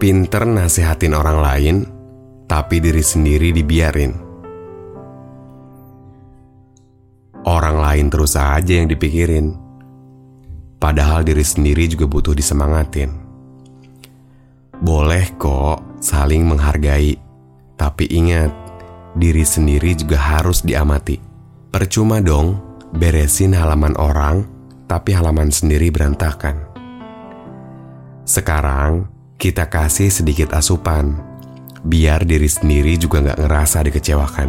Pinter nasihatin orang lain, tapi diri sendiri dibiarin. Orang lain terus aja yang dipikirin. Padahal diri sendiri juga butuh disemangatin. Boleh kok saling menghargai, tapi ingat, diri sendiri juga harus diamati. Percuma dong beresin halaman orang, tapi halaman sendiri berantakan. Sekarang kita kasih sedikit asupan, biar diri sendiri juga nggak ngerasa dikecewakan.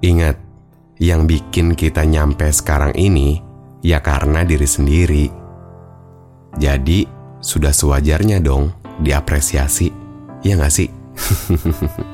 Ingat, yang bikin kita nyampe sekarang ini ya karena diri sendiri. Jadi, sudah sewajarnya dong diapresiasi, ya nggak sih?